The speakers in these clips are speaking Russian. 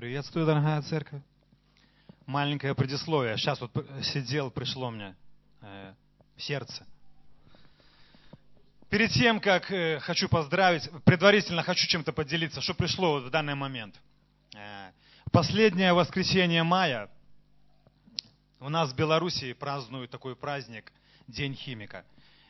Приветствую, дорогая церковь. Маленькое предисловие. Сейчас вот сидел, пришло мне э, в сердце. Перед тем, как э, хочу поздравить, предварительно хочу чем-то поделиться, что пришло вот в данный момент. Э, последнее воскресенье мая у нас в Белоруссии празднуют такой праздник День химика.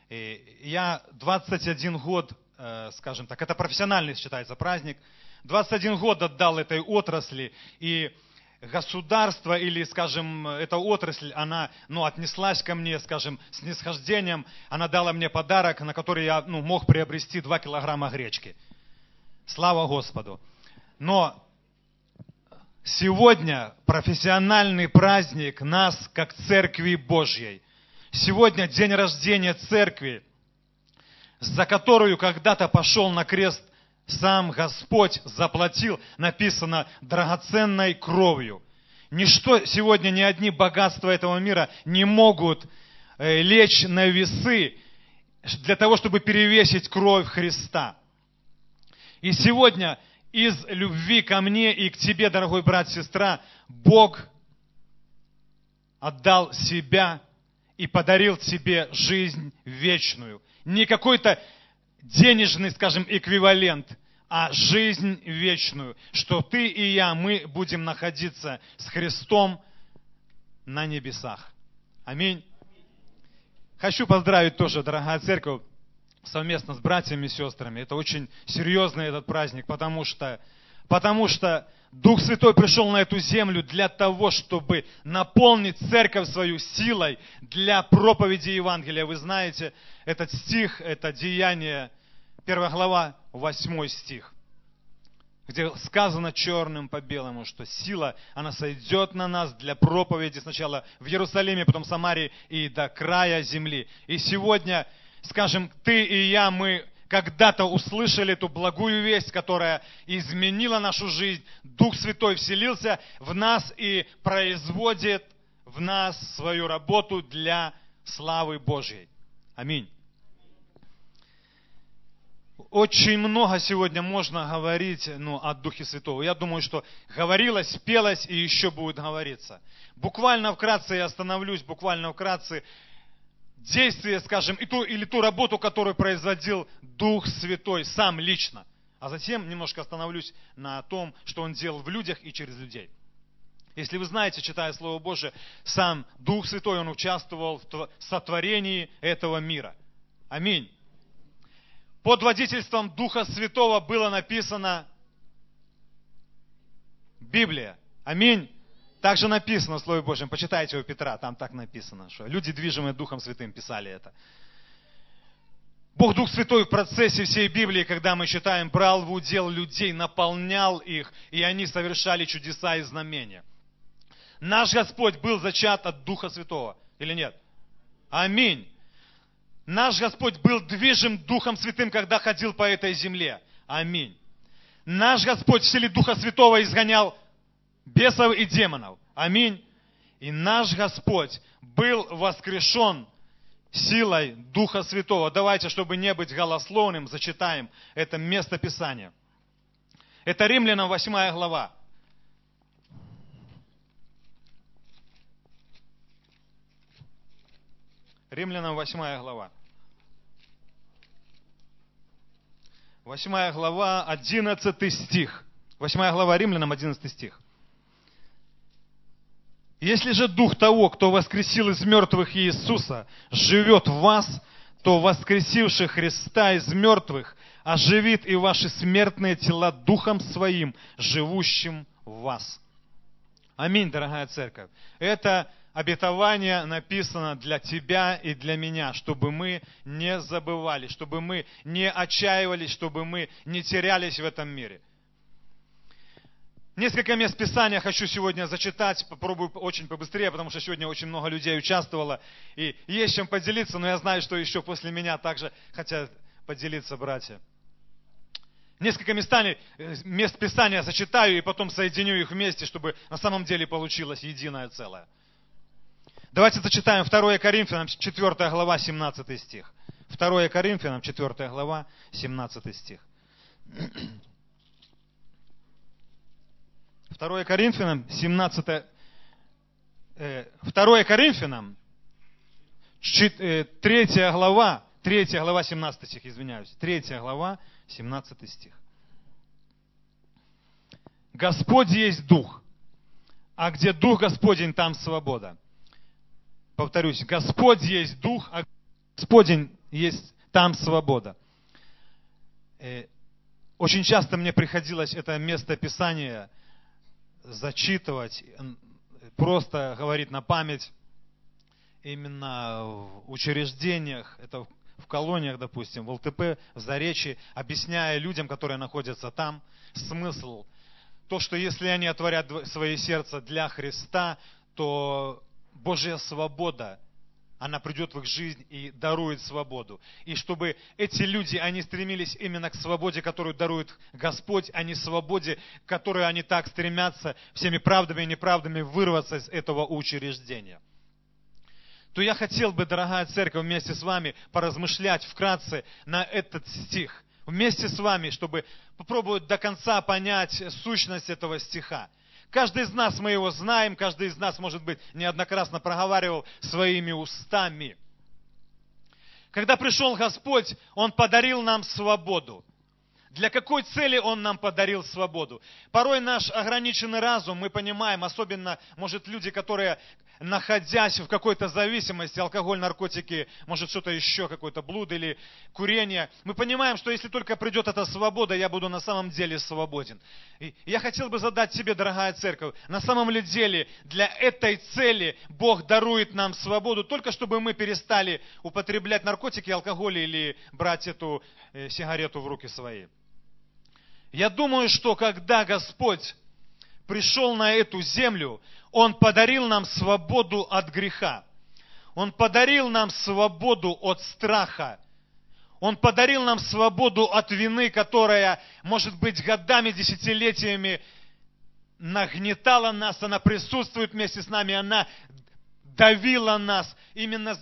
И я 21 год, э, скажем так, это профессиональный считается праздник – 21 год отдал этой отрасли, и государство или, скажем, эта отрасль, она ну, отнеслась ко мне, скажем, с нисхождением, она дала мне подарок, на который я ну, мог приобрести 2 килограмма гречки. Слава Господу. Но сегодня профессиональный праздник нас, как Церкви Божьей. Сегодня день рождения Церкви, за которую когда-то пошел на крест сам Господь заплатил, написано, драгоценной кровью. Ничто сегодня, ни одни богатства этого мира не могут э, лечь на весы для того, чтобы перевесить кровь Христа. И сегодня из любви ко мне и к тебе, дорогой брат, сестра, Бог отдал себя и подарил тебе жизнь вечную. Не какой-то денежный, скажем, эквивалент, а жизнь вечную, что ты и я, мы будем находиться с Христом на небесах. Аминь. Хочу поздравить тоже, дорогая церковь, совместно с братьями и сестрами. Это очень серьезный этот праздник, потому что, потому что Дух Святой пришел на эту землю для того, чтобы наполнить церковь свою силой для проповеди Евангелия. Вы знаете, этот стих, это деяние, первая глава, восьмой стих, где сказано черным по белому, что сила, она сойдет на нас для проповеди сначала в Иерусалиме, потом в Самарии и до края земли. И сегодня, скажем, ты и я, мы когда-то услышали эту благую весть, которая изменила нашу жизнь. Дух Святой вселился в нас и производит в нас свою работу для славы Божьей. Аминь. Очень много сегодня можно говорить ну, о Духе Святого. Я думаю, что говорилось, пелось и еще будет говориться. Буквально вкратце я остановлюсь, буквально вкратце действие, скажем, и ту, или ту работу, которую производил Дух Святой сам лично. А затем немножко остановлюсь на том, что Он делал в людях и через людей. Если вы знаете, читая Слово Божие, сам Дух Святой, Он участвовал в сотворении этого мира. Аминь. Под водительством Духа Святого было написано Библия. Аминь. Также написано в Слове Божьем, почитайте у Петра, там так написано, что люди, движимые Духом Святым, писали это. Бог Дух Святой в процессе всей Библии, когда мы читаем, брал в удел людей, наполнял их, и они совершали чудеса и знамения. Наш Господь был зачат от Духа Святого, или нет? Аминь. Наш Господь был движим Духом Святым, когда ходил по этой земле. Аминь. Наш Господь в силе Духа Святого изгонял бесов и демонов. Аминь. И наш Господь был воскрешен силой Духа Святого. Давайте, чтобы не быть голословным, зачитаем это место Писания. Это Римлянам 8 глава. Римлянам 8 глава. 8 глава, 11 стих. 8 глава Римлянам, 11 стих. Если же дух того, кто воскресил из мертвых Иисуса, живет в вас, то воскресивший Христа из мертвых оживит и ваши смертные тела духом своим, живущим в вас. Аминь, дорогая церковь. Это обетование написано для тебя и для меня, чтобы мы не забывали, чтобы мы не отчаивались, чтобы мы не терялись в этом мире – Несколько мест Писания хочу сегодня зачитать, попробую очень побыстрее, потому что сегодня очень много людей участвовало, и есть чем поделиться, но я знаю, что еще после меня также хотят поделиться братья. Несколько местами, э, мест Писания зачитаю и потом соединю их вместе, чтобы на самом деле получилось единое целое. Давайте зачитаем 2 Коринфянам 4 глава 17 стих. 2 Коринфянам 4 глава 17 стих. 2 Коринфянам, 17, 2 Коринфянам, 3 глава, 3 глава, 17 стих, извиняюсь. 3 глава, 17 стих. Господь есть Дух, а где Дух Господень, там свобода. Повторюсь, Господь есть Дух, а Господень есть там свобода. Э, очень часто мне приходилось это место Писания зачитывать, просто говорить на память именно в учреждениях, это в колониях, допустим, в ЛТП, в Заречье, объясняя людям, которые находятся там, смысл. То, что если они отворят свои сердца для Христа, то Божья свобода, она придет в их жизнь и дарует свободу. И чтобы эти люди, они стремились именно к свободе, которую дарует Господь, а не свободе, к которой они так стремятся всеми правдами и неправдами вырваться из этого учреждения – то я хотел бы, дорогая церковь, вместе с вами поразмышлять вкратце на этот стих. Вместе с вами, чтобы попробовать до конца понять сущность этого стиха. Каждый из нас, мы его знаем, каждый из нас, может быть, неоднократно проговаривал своими устами. Когда пришел Господь, Он подарил нам свободу. Для какой цели Он нам подарил свободу? Порой наш ограниченный разум, мы понимаем, особенно, может, люди, которые находясь в какой-то зависимости, алкоголь, наркотики, может что-то еще, какой-то блуд или курение, мы понимаем, что если только придет эта свобода, я буду на самом деле свободен. И я хотел бы задать себе, дорогая церковь, на самом ли деле для этой цели Бог дарует нам свободу, только чтобы мы перестали употреблять наркотики, алкоголь или брать эту э, сигарету в руки свои. Я думаю, что когда Господь пришел на эту землю, Он подарил нам свободу от греха. Он подарил нам свободу от страха. Он подарил нам свободу от вины, которая, может быть, годами, десятилетиями нагнетала нас, она присутствует вместе с нами, она давила нас. Именно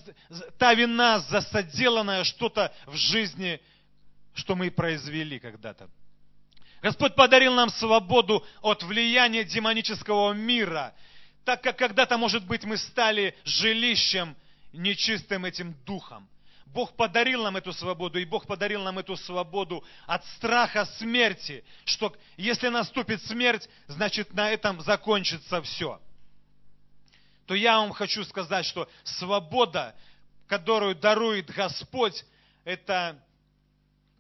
та вина засоделанная что-то в жизни, что мы произвели когда-то. Господь подарил нам свободу от влияния демонического мира, так как когда-то, может быть, мы стали жилищем нечистым этим духом. Бог подарил нам эту свободу, и Бог подарил нам эту свободу от страха смерти, что если наступит смерть, значит на этом закончится все. То я вам хочу сказать, что свобода, которую дарует Господь, это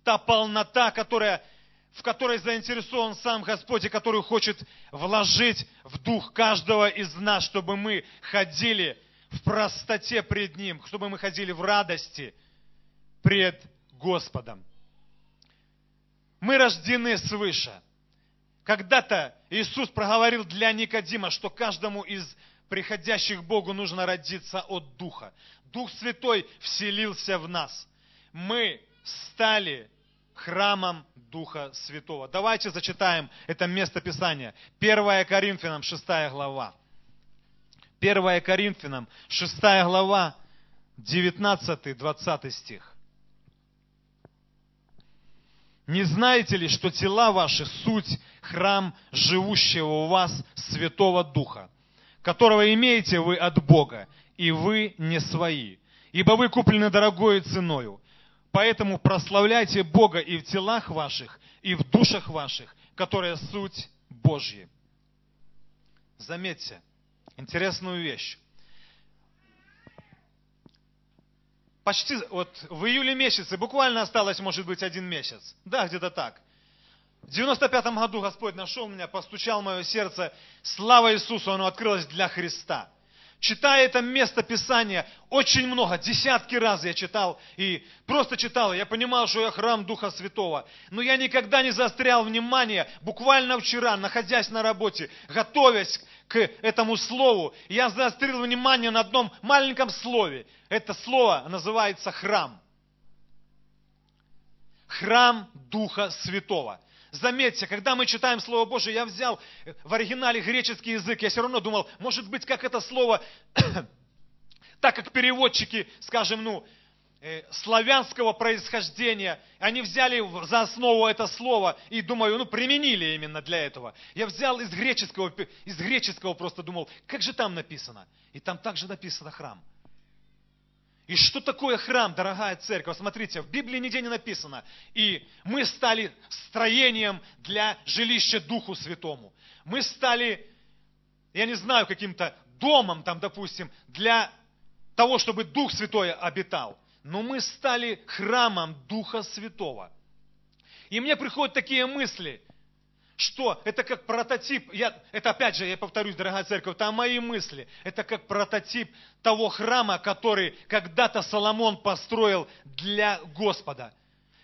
та полнота, которая в которой заинтересован сам Господь и которую хочет вложить в дух каждого из нас, чтобы мы ходили в простоте пред Ним, чтобы мы ходили в радости пред Господом. Мы рождены свыше. Когда-то Иисус проговорил для Никодима, что каждому из приходящих к Богу нужно родиться от Духа. Дух Святой вселился в нас. Мы стали храмом Духа Святого. Давайте зачитаем это место Писания. 1 Коринфянам, 6 глава. 1 Коринфянам, 6 глава, 19-20 стих. Не знаете ли, что тела ваши суть храм живущего у вас Святого Духа, которого имеете вы от Бога, и вы не свои, ибо вы куплены дорогою ценою. Поэтому прославляйте Бога и в телах ваших, и в душах ваших, которая суть Божья. Заметьте, интересную вещь. Почти вот в июле месяце, буквально осталось, может быть, один месяц. Да, где-то так. В 95 году Господь нашел меня, постучал мое сердце. Слава Иисусу, оно открылось для Христа читая это место Писания, очень много, десятки раз я читал, и просто читал, я понимал, что я храм Духа Святого. Но я никогда не заострял внимание, буквально вчера, находясь на работе, готовясь к этому слову, я заострил внимание на одном маленьком слове. Это слово называется храм. Храм Духа Святого. Заметьте, когда мы читаем Слово Божие, я взял в оригинале греческий язык, я все равно думал, может быть, как это слово, так как переводчики, скажем, ну, э, славянского происхождения. Они взяли за основу это слово и, думаю, ну, применили именно для этого. Я взял из греческого, из греческого просто думал, как же там написано? И там также написано храм. И что такое храм, дорогая церковь? Смотрите, в Библии нигде не написано. И мы стали строением для жилища Духу Святому. Мы стали, я не знаю, каким-то домом, там, допустим, для того, чтобы Дух Святой обитал. Но мы стали храмом Духа Святого. И мне приходят такие мысли, что это как прототип, я, это опять же, я повторюсь, дорогая церковь, это мои мысли, это как прототип того храма, который когда-то Соломон построил для Господа.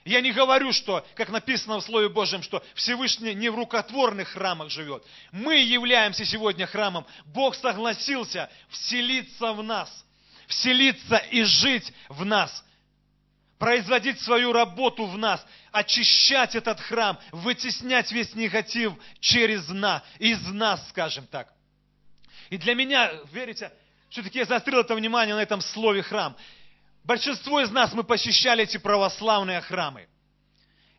Я не говорю, что, как написано в Слове Божьем, что Всевышний не в рукотворных храмах живет. Мы являемся сегодня храмом. Бог согласился вселиться в нас, вселиться и жить в нас производить свою работу в нас, очищать этот храм, вытеснять весь негатив через нас, из нас, скажем так. И для меня, верите, все-таки я заострил это внимание на этом слове храм. Большинство из нас мы посещали эти православные храмы.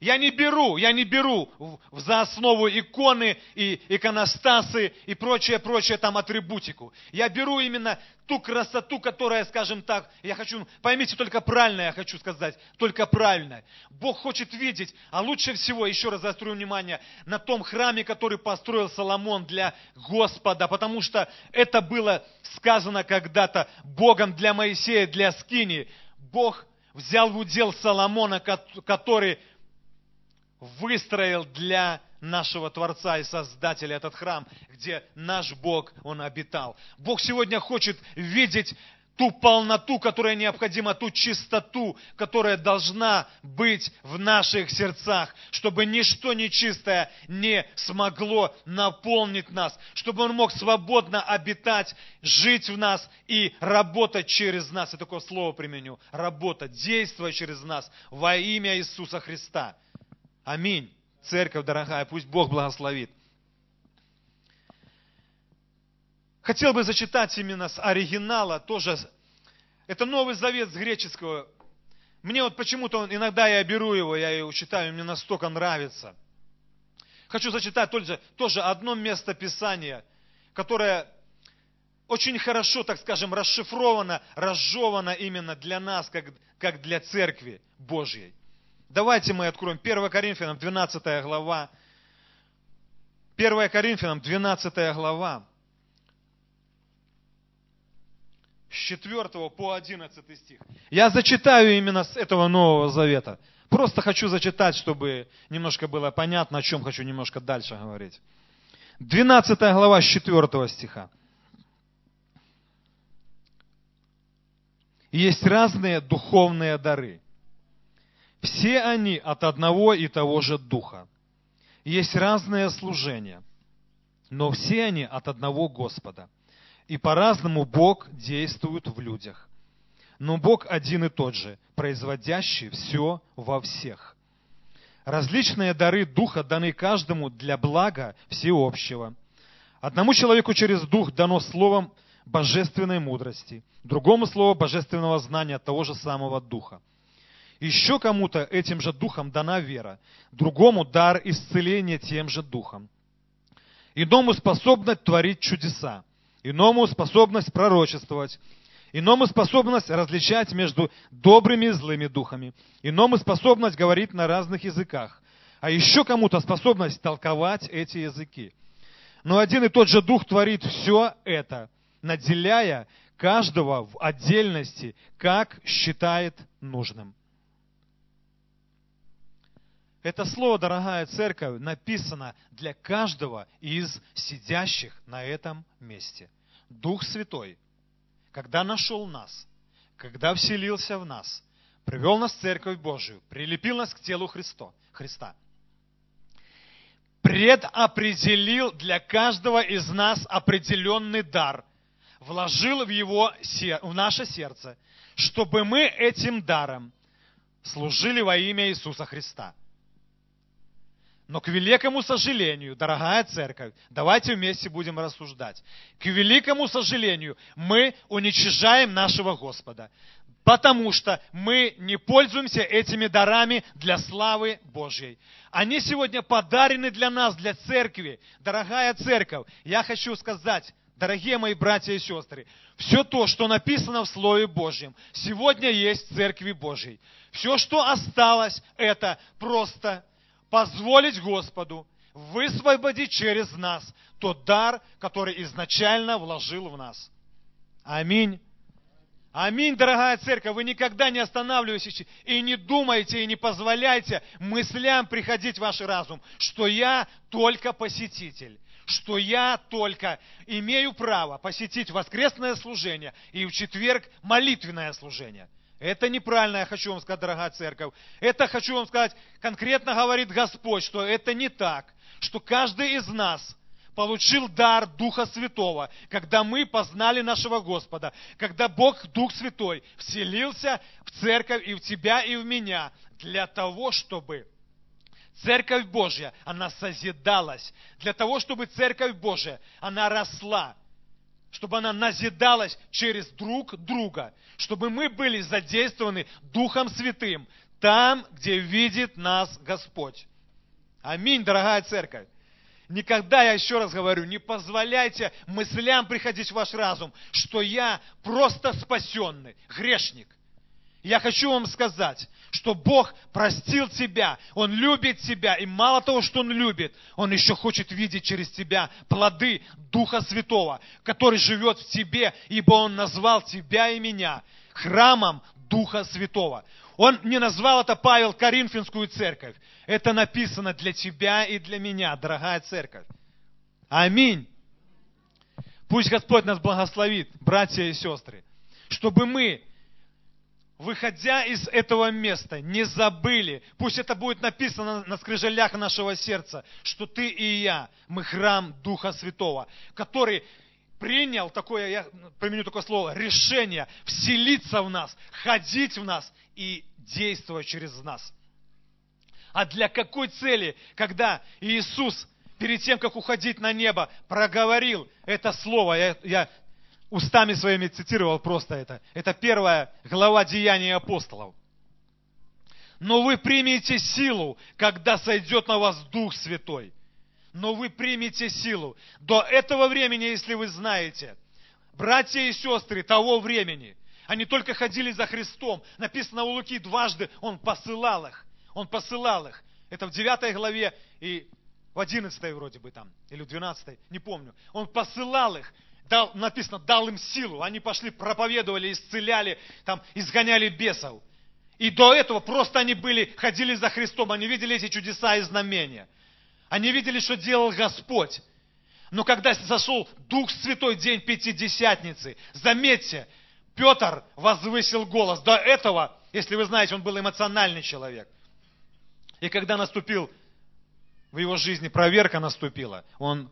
Я не беру, я не беру за основу иконы и иконостасы и прочее, прочее там атрибутику. Я беру именно ту красоту, которая, скажем так, я хочу, поймите только правильно, я хочу сказать, только правильно. Бог хочет видеть, а лучше всего, еще раз заострю внимание, на том храме, который построил Соломон для Господа, потому что это было сказано когда-то Богом для Моисея, для Скини. Бог взял в удел Соломона, который выстроил для нашего Творца и Создателя этот храм, где наш Бог, Он обитал. Бог сегодня хочет видеть ту полноту, которая необходима, ту чистоту, которая должна быть в наших сердцах, чтобы ничто нечистое не смогло наполнить нас, чтобы Он мог свободно обитать, жить в нас и работать через нас. Я такое слово применю. Работать, действовать через нас во имя Иисуса Христа. Аминь. Церковь дорогая, пусть Бог благословит. Хотел бы зачитать именно с оригинала тоже. Это Новый Завет с греческого. Мне вот почему-то иногда я беру его, я его читаю, мне настолько нравится. Хочу зачитать тоже, тоже одно место Писания, которое очень хорошо, так скажем, расшифровано, разжевано именно для нас, как, как для церкви Божьей. Давайте мы откроем 1 Коринфянам 12 глава. 1 Коринфянам 12 глава. С 4 по 11 стих. Я зачитаю именно с этого Нового Завета. Просто хочу зачитать, чтобы немножко было понятно, о чем хочу немножко дальше говорить. 12 глава с 4 стиха. Есть разные духовные дары – все они от одного и того же Духа. Есть разные служения, но все они от одного Господа. И по-разному Бог действует в людях. Но Бог один и тот же, производящий все во всех. Различные дары Духа даны каждому для блага всеобщего. Одному человеку через Дух дано словом божественной мудрости, другому слово божественного знания того же самого Духа – еще кому-то этим же духом дана вера, другому дар исцеления тем же духом. Иному способность творить чудеса, иному способность пророчествовать, иному способность различать между добрыми и злыми духами, иному способность говорить на разных языках, а еще кому-то способность толковать эти языки. Но один и тот же Дух творит все это, наделяя каждого в отдельности, как считает нужным. Это слово, дорогая церковь, написано для каждого из сидящих на этом месте. Дух Святой, когда нашел нас, когда вселился в нас, привел нас в Церковь Божию, прилепил нас к телу Христо, Христа, предопределил для каждого из нас определенный дар, вложил в, его, в наше сердце, чтобы мы этим даром служили во имя Иисуса Христа – но к великому сожалению, дорогая церковь, давайте вместе будем рассуждать. К великому сожалению, мы уничижаем нашего Господа. потому что мы не пользуемся этими дарами для славы Божьей. Они сегодня подарены для нас, для церкви. Дорогая церковь, я хочу сказать, дорогие мои братья и сестры, все то, что написано в Слове Божьем, сегодня есть в Церкви Божьей. Все, что осталось, это просто позволить Господу высвободить через нас тот дар, который изначально вложил в нас. Аминь. Аминь, дорогая церковь, вы никогда не останавливаетесь и не думайте, и не позволяйте мыслям приходить в ваш разум, что я только посетитель, что я только имею право посетить воскресное служение и в четверг молитвенное служение. Это неправильно, я хочу вам сказать, дорогая церковь. Это хочу вам сказать, конкретно говорит Господь, что это не так, что каждый из нас – получил дар Духа Святого, когда мы познали нашего Господа, когда Бог, Дух Святой, вселился в церковь и в тебя, и в меня, для того, чтобы Церковь Божья, она созидалась, для того, чтобы Церковь Божья, она росла, чтобы она назидалась через друг друга, чтобы мы были задействованы Духом Святым там, где видит нас Господь. Аминь, дорогая церковь. Никогда, я еще раз говорю, не позволяйте мыслям приходить в ваш разум, что я просто спасенный, грешник. Я хочу вам сказать, что Бог простил тебя, Он любит тебя, и мало того, что Он любит, Он еще хочет видеть через тебя плоды Духа Святого, который живет в тебе, ибо Он назвал тебя и меня храмом Духа Святого. Он не назвал это, Павел, Коринфянскую церковь. Это написано для тебя и для меня, дорогая церковь. Аминь. Пусть Господь нас благословит, братья и сестры, чтобы мы, выходя из этого места, не забыли, пусть это будет написано на скрижалях нашего сердца, что ты и я, мы храм Духа Святого, который принял такое, я применю такое слово, решение вселиться в нас, ходить в нас и действовать через нас. А для какой цели, когда Иисус перед тем, как уходить на небо, проговорил это слово, я, я устами своими цитировал просто это. Это первая глава Деяний апостолов. Но вы примете силу, когда сойдет на вас Дух Святой но вы примете силу. До этого времени, если вы знаете, братья и сестры того времени, они только ходили за Христом. Написано у Луки дважды, Он посылал их. Он посылал их. Это в 9 главе и в 11 вроде бы там, или в 12, не помню. Он посылал их, дал, написано, дал им силу. Они пошли, проповедовали, исцеляли, там, изгоняли бесов. И до этого просто они были, ходили за Христом, они видели эти чудеса и знамения. Они видели, что делал Господь. Но когда зашел Дух Святой день Пятидесятницы, заметьте, Петр возвысил голос. До этого, если вы знаете, он был эмоциональный человек. И когда наступил в его жизни проверка наступила, он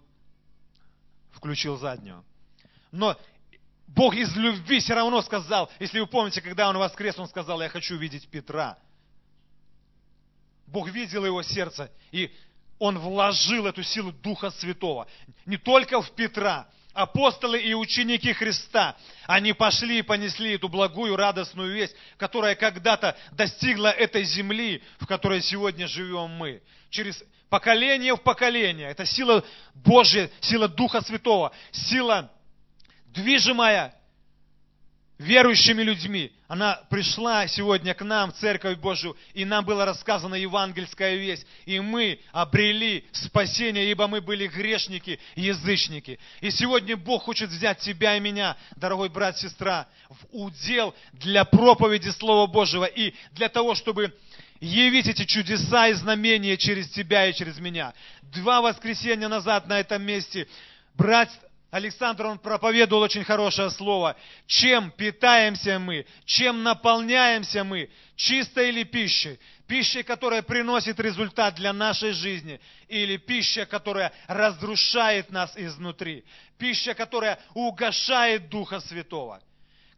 включил заднюю. Но Бог из любви все равно сказал, если вы помните, когда он воскрес, он сказал, я хочу видеть Петра. Бог видел его сердце, и он вложил эту силу Духа Святого. Не только в Петра, апостолы и ученики Христа, они пошли и понесли эту благую, радостную весть, которая когда-то достигла этой земли, в которой сегодня живем мы. Через поколение в поколение. Это сила Божья, сила Духа Святого, сила движимая верующими людьми. Она пришла сегодня к нам, в Церковь Божию, и нам была рассказана евангельская весть. И мы обрели спасение, ибо мы были грешники, язычники. И сегодня Бог хочет взять тебя и меня, дорогой брат, сестра, в удел для проповеди Слова Божьего и для того, чтобы явить эти чудеса и знамения через тебя и через меня. Два воскресенья назад на этом месте брат Александр, он проповедовал очень хорошее слово. Чем питаемся мы? Чем наполняемся мы? Чистой или пищей? Пищей, которая приносит результат для нашей жизни? Или пища, которая разрушает нас изнутри? Пища, которая угошает Духа Святого?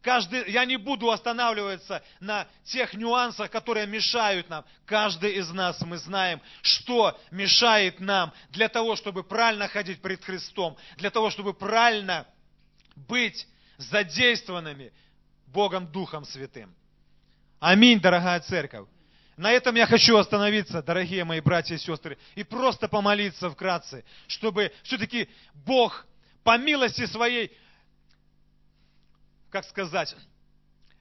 Каждый, я не буду останавливаться на тех нюансах, которые мешают нам. Каждый из нас мы знаем, что мешает нам для того, чтобы правильно ходить пред Христом, для того, чтобы правильно быть задействованными Богом Духом Святым. Аминь, дорогая церковь. На этом я хочу остановиться, дорогие мои братья и сестры, и просто помолиться вкратце, чтобы все-таки Бог по милости своей, как сказать,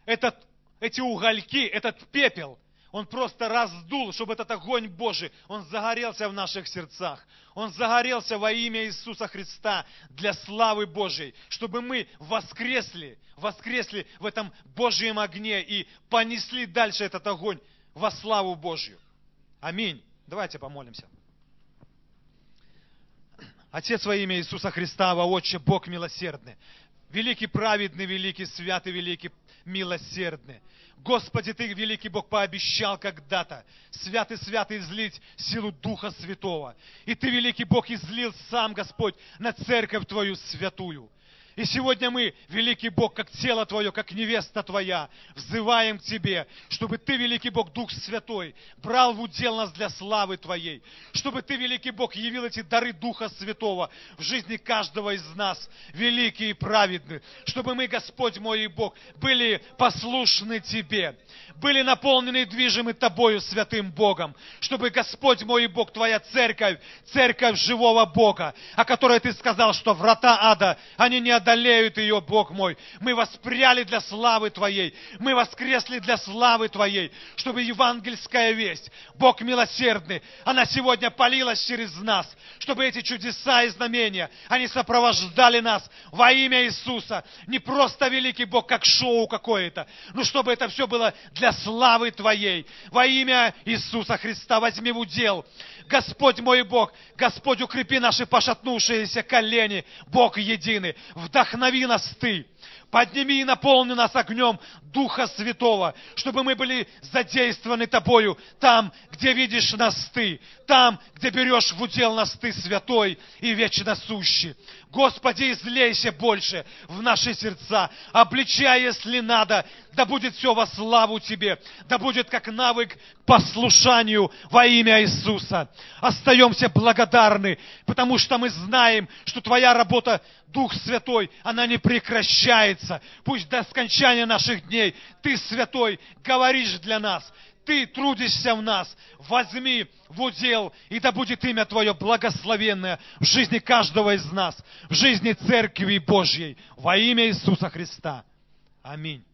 этот, эти угольки, этот пепел, он просто раздул, чтобы этот огонь Божий, он загорелся в наших сердцах. Он загорелся во имя Иисуса Христа для славы Божьей, чтобы мы воскресли, воскресли в этом Божьем огне и понесли дальше этот огонь во славу Божью. Аминь. Давайте помолимся. Отец во имя Иисуса Христа, во Отче, Бог милосердный, великий праведный, великий святый, великий милосердный. Господи, Ты, великий Бог, пообещал когда-то святый, святый излить силу Духа Святого. И Ты, великий Бог, излил сам, Господь, на церковь Твою святую. И сегодня мы, великий Бог, как тело Твое, как невеста Твоя, взываем к Тебе, чтобы Ты, великий Бог, Дух Святой, брал в удел нас для славы Твоей, чтобы Ты, великий Бог, явил эти дары Духа Святого в жизни каждого из нас, великий и праведный, чтобы мы, Господь мой и Бог, были послушны Тебе, были наполнены и движимы Тобою, святым Богом, чтобы, Господь мой и Бог, Твоя церковь, церковь живого Бога, о которой Ты сказал, что врата ада, они не одолеют ее, Бог мой. Мы воспряли для славы Твоей. Мы воскресли для славы Твоей, чтобы евангельская весть, Бог милосердный, она сегодня полилась через нас, чтобы эти чудеса и знамения, они сопровождали нас во имя Иисуса. Не просто великий Бог, как шоу какое-то, но чтобы это все было для славы Твоей. Во имя Иисуса Христа возьми в удел Господь мой Бог, Господь, укрепи наши пошатнувшиеся колени, Бог единый, вдохнови нас Ты, подними и наполни нас огнем Духа Святого, чтобы мы были задействованы Тобою там, где видишь нас Ты, там, где берешь в удел нас Ты, святой и вечно сущий. Господи, излейся больше в наши сердца, обличай, если надо, да будет все во славу Тебе, да будет как навык к послушанию во имя Иисуса. Остаемся благодарны, потому что мы знаем, что Твоя работа, Дух Святой, она не прекращается. Пусть до скончания наших дней Ты, Святой, говоришь для нас, ты трудишься в нас, возьми в удел, и да будет имя Твое благословенное в жизни каждого из нас, в жизни Церкви Божьей, во имя Иисуса Христа. Аминь.